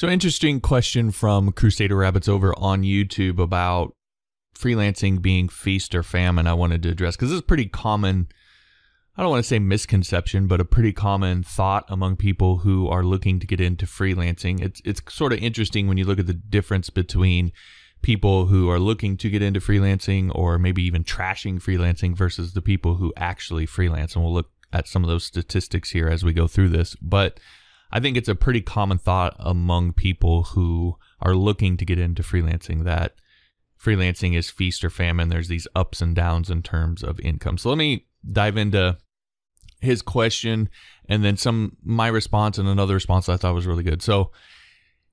So, interesting question from Crusader Rabbits over on YouTube about freelancing being feast or famine. I wanted to address because this is pretty common. I don't want to say misconception, but a pretty common thought among people who are looking to get into freelancing. It's it's sort of interesting when you look at the difference between people who are looking to get into freelancing or maybe even trashing freelancing versus the people who actually freelance. And we'll look at some of those statistics here as we go through this. But I think it's a pretty common thought among people who are looking to get into freelancing that freelancing is feast or famine. There's these ups and downs in terms of income. So let me dive into his question and then some my response and another response I thought was really good. So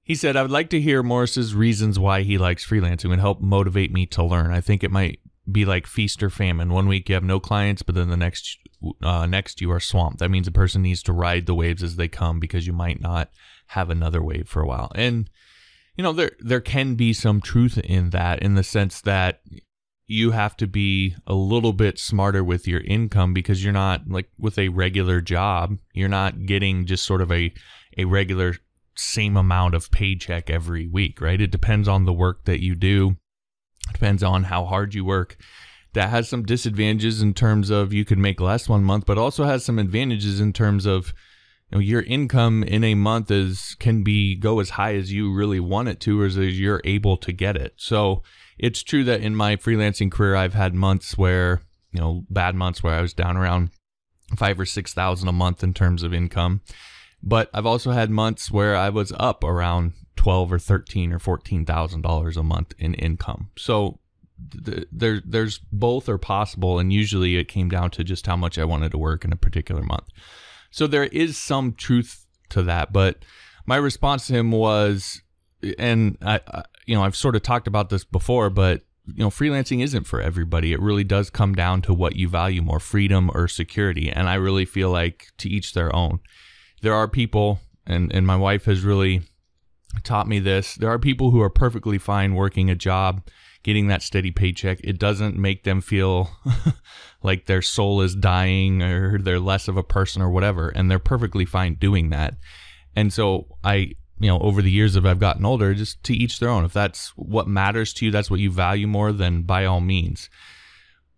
he said, I would like to hear Morris's reasons why he likes freelancing and help motivate me to learn. I think it might be like feast or famine. One week you have no clients, but then the next uh, next you are swamped. That means a person needs to ride the waves as they come because you might not have another wave for a while. And you know there there can be some truth in that in the sense that you have to be a little bit smarter with your income because you're not like with a regular job you're not getting just sort of a a regular same amount of paycheck every week right it depends on the work that you do depends on how hard you work that has some disadvantages in terms of you could make less one month but also has some advantages in terms of you know, your income in a month is can be go as high as you really want it to, or as you're able to get it. So it's true that in my freelancing career, I've had months where you know bad months where I was down around five or six thousand a month in terms of income, but I've also had months where I was up around twelve or thirteen or fourteen thousand dollars a month in income. So th- there there's both are possible, and usually it came down to just how much I wanted to work in a particular month. So there is some truth to that, but my response to him was, and I, I, you know, I've sort of talked about this before, but you know, freelancing isn't for everybody. It really does come down to what you value more, freedom or security. And I really feel like to each their own. There are people, and and my wife has really taught me this. There are people who are perfectly fine working a job getting that steady paycheck. It doesn't make them feel like their soul is dying or they're less of a person or whatever. And they're perfectly fine doing that. And so I, you know, over the years as I've gotten older, just to each their own. If that's what matters to you, that's what you value more, then by all means.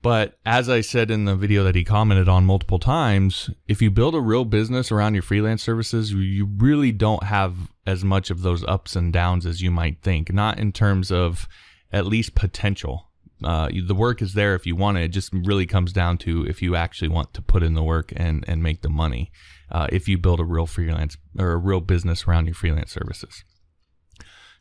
But as I said in the video that he commented on multiple times, if you build a real business around your freelance services, you really don't have as much of those ups and downs as you might think. Not in terms of at least potential. Uh, the work is there if you want it. It just really comes down to if you actually want to put in the work and, and make the money. Uh, if you build a real freelance or a real business around your freelance services.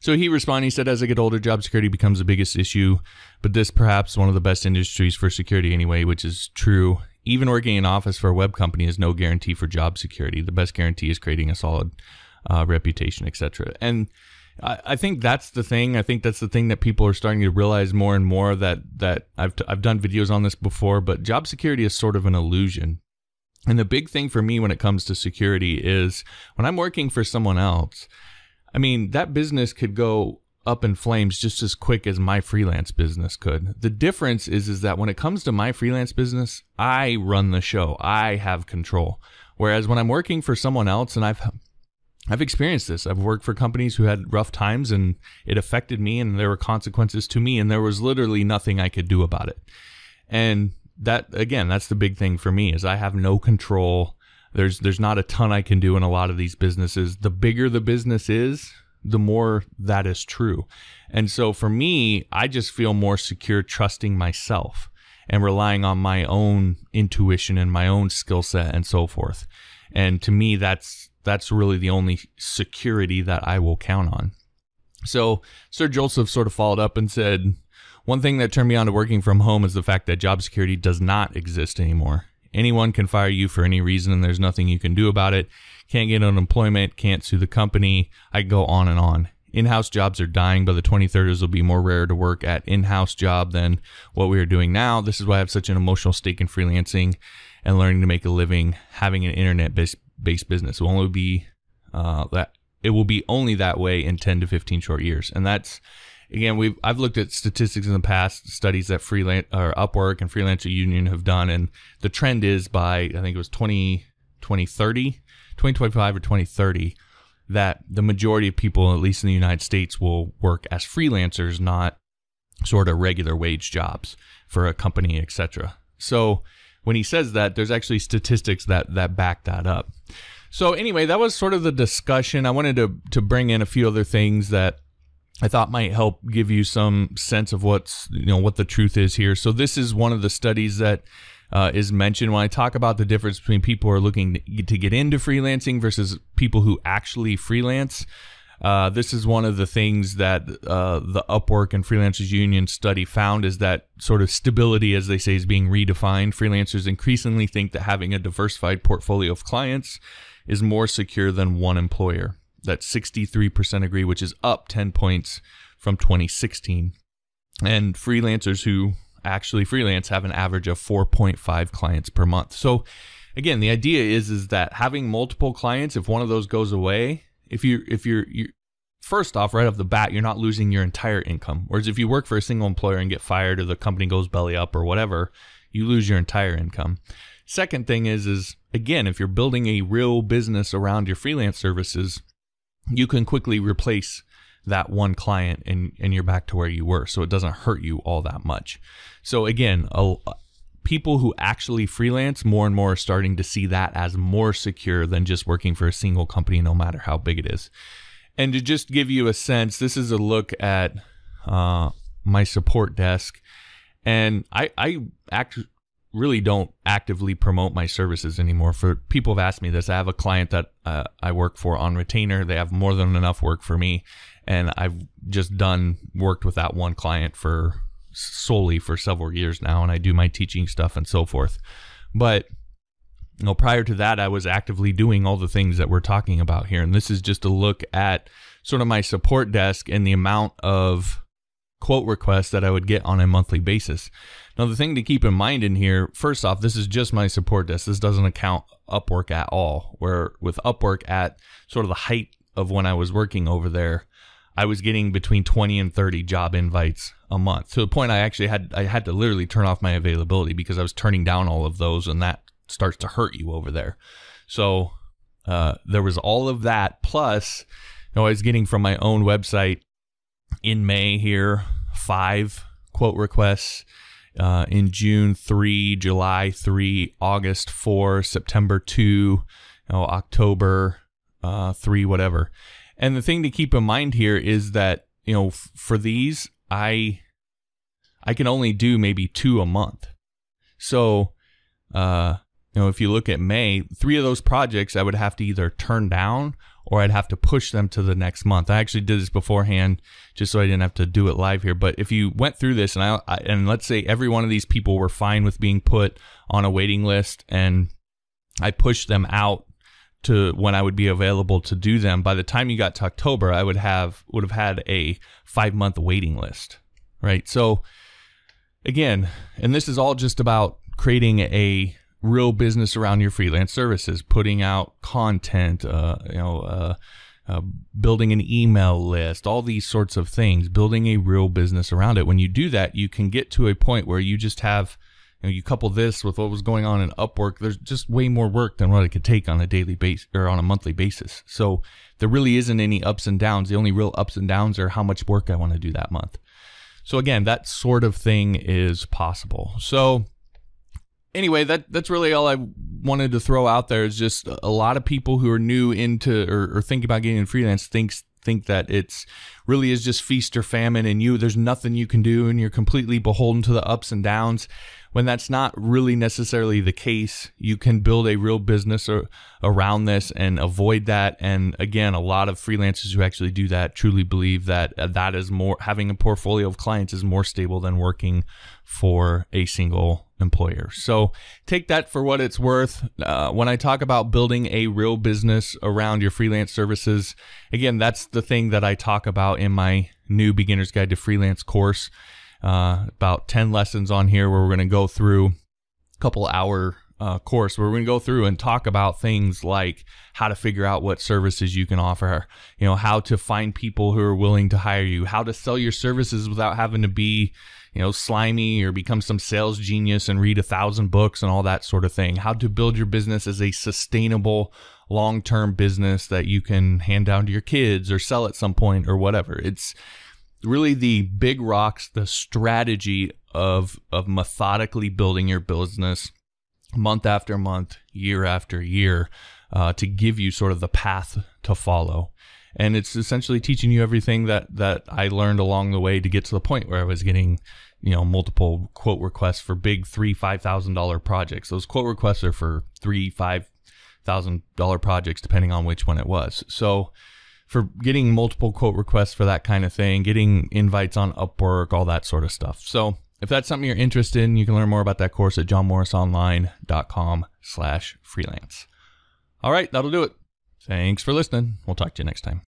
So he responded, he said, as I get older, job security becomes the biggest issue, but this perhaps one of the best industries for security anyway, which is true. Even working in office for a web company is no guarantee for job security. The best guarantee is creating a solid uh, reputation, etc. And I, I think that's the thing. I think that's the thing that people are starting to realize more and more that that I've t- I've done videos on this before, but job security is sort of an illusion. And the big thing for me when it comes to security is when I'm working for someone else, I mean, that business could go up in flames just as quick as my freelance business could. The difference is is that when it comes to my freelance business, I run the show. I have control. Whereas when I'm working for someone else and I've I've experienced this. I've worked for companies who had rough times and it affected me and there were consequences to me and there was literally nothing I could do about it. And that again, that's the big thing for me is I have no control. There's there's not a ton I can do in a lot of these businesses. The bigger the business is, the more that is true. And so for me, I just feel more secure trusting myself and relying on my own intuition and my own skill set and so forth. And to me, that's that's really the only security that I will count on. So Sir Joseph sort of followed up and said, one thing that turned me on to working from home is the fact that job security does not exist anymore. Anyone can fire you for any reason and there's nothing you can do about it. Can't get unemployment, can't sue the company. I go on and on. In-house jobs are dying. By the 2030s, will be more rare to work at in-house job than what we are doing now. This is why I have such an emotional stake in freelancing and learning to make a living, having an internet-based based business. It will only be uh, that it will be only that way in 10 to 15 short years. And that's again, we've I've looked at statistics in the past, studies that freelance or Upwork and Freelancer Union have done, and the trend is by I think it was 20, 2030, 2025 or 2030, that the majority of people, at least in the United States, will work as freelancers, not sort of regular wage jobs for a company, etc. So when he says that, there's actually statistics that that back that up. So anyway, that was sort of the discussion. I wanted to to bring in a few other things that I thought might help give you some sense of what's you know what the truth is here. So this is one of the studies that uh, is mentioned when I talk about the difference between people who are looking to get into freelancing versus people who actually freelance. Uh, this is one of the things that uh, the Upwork and Freelancers Union study found is that sort of stability, as they say, is being redefined. Freelancers increasingly think that having a diversified portfolio of clients is more secure than one employer. That 63% agree, which is up 10 points from 2016. And freelancers who actually freelance have an average of 4.5 clients per month. So again, the idea is is that having multiple clients, if one of those goes away, if you if you're you first off right off the bat, you're not losing your entire income. Whereas if you work for a single employer and get fired or the company goes belly up or whatever, you lose your entire income. Second thing is is again, if you're building a real business around your freelance services, you can quickly replace that one client and and you're back to where you were. So it doesn't hurt you all that much. So again, a, people who actually freelance more and more are starting to see that as more secure than just working for a single company, no matter how big it is. And to just give you a sense, this is a look at uh, my support desk, and I I act really don't actively promote my services anymore. For people have asked me this, I have a client that uh, I work for on retainer. They have more than enough work for me, and I've just done worked with that one client for solely for several years now, and I do my teaching stuff and so forth. But you know, prior to that, I was actively doing all the things that we're talking about here, and this is just a look at sort of my support desk and the amount of quote requests that I would get on a monthly basis. Now, the thing to keep in mind in here, first off, this is just my support desk. This doesn't account Upwork at all. Where with Upwork at sort of the height of when I was working over there, I was getting between 20 and 30 job invites a month to the point I actually had I had to literally turn off my availability because I was turning down all of those and that starts to hurt you over there. So uh, there was all of that plus you know, I was getting from my own website in May here five quote requests uh, in June, three, July, three, August, four, September, two, you know, October, uh, three, whatever. And the thing to keep in mind here is that, you know, f- for these, I, I can only do maybe two a month. So, uh, you know, if you look at May, three of those projects I would have to either turn down or I'd have to push them to the next month. I actually did this beforehand just so I didn't have to do it live here. But if you went through this and I, I and let's say every one of these people were fine with being put on a waiting list and I pushed them out to when I would be available to do them. By the time you got to October, I would have would have had a 5 month waiting list. Right? So again, and this is all just about creating a real business around your freelance services, putting out content, uh, you know, uh, uh, building an email list, all these sorts of things, building a real business around it. When you do that, you can get to a point where you just have, you know, you couple this with what was going on in Upwork. There's just way more work than what it could take on a daily base or on a monthly basis. So there really isn't any ups and downs. The only real ups and downs are how much work I want to do that month. So again, that sort of thing is possible. So anyway, that that's really all I wanted to throw out there. Is just a lot of people who are new into or, or thinking about getting in freelance thinks think that it's really is just feast or famine and you there's nothing you can do and you're completely beholden to the ups and downs when that's not really necessarily the case you can build a real business or, around this and avoid that and again a lot of freelancers who actually do that truly believe that uh, that is more having a portfolio of clients is more stable than working for a single employer. So take that for what it's worth. Uh, when I talk about building a real business around your freelance services, again, that's the thing that I talk about in my new beginner's guide to freelance course. Uh, about 10 lessons on here where we're going to go through a couple hour uh, course where we're going to go through and talk about things like how to figure out what services you can offer, you know, how to find people who are willing to hire you, how to sell your services without having to be, you know, slimy or become some sales genius and read a thousand books and all that sort of thing. How to build your business as a sustainable, long term business that you can hand down to your kids or sell at some point or whatever. It's really the big rocks, the strategy of of methodically building your business month after month, year after year, uh, to give you sort of the path to follow and it's essentially teaching you everything that that I learned along the way to get to the point where I was getting you know multiple quote requests for big three five thousand dollar projects. Those quote requests are for three five thousand dollar projects depending on which one it was. So for getting multiple quote requests for that kind of thing, getting invites on Upwork, all that sort of stuff. So if that's something you're interested in, you can learn more about that course at johnmorrisonline.com slash freelance. All right, that'll do it. Thanks for listening. We'll talk to you next time.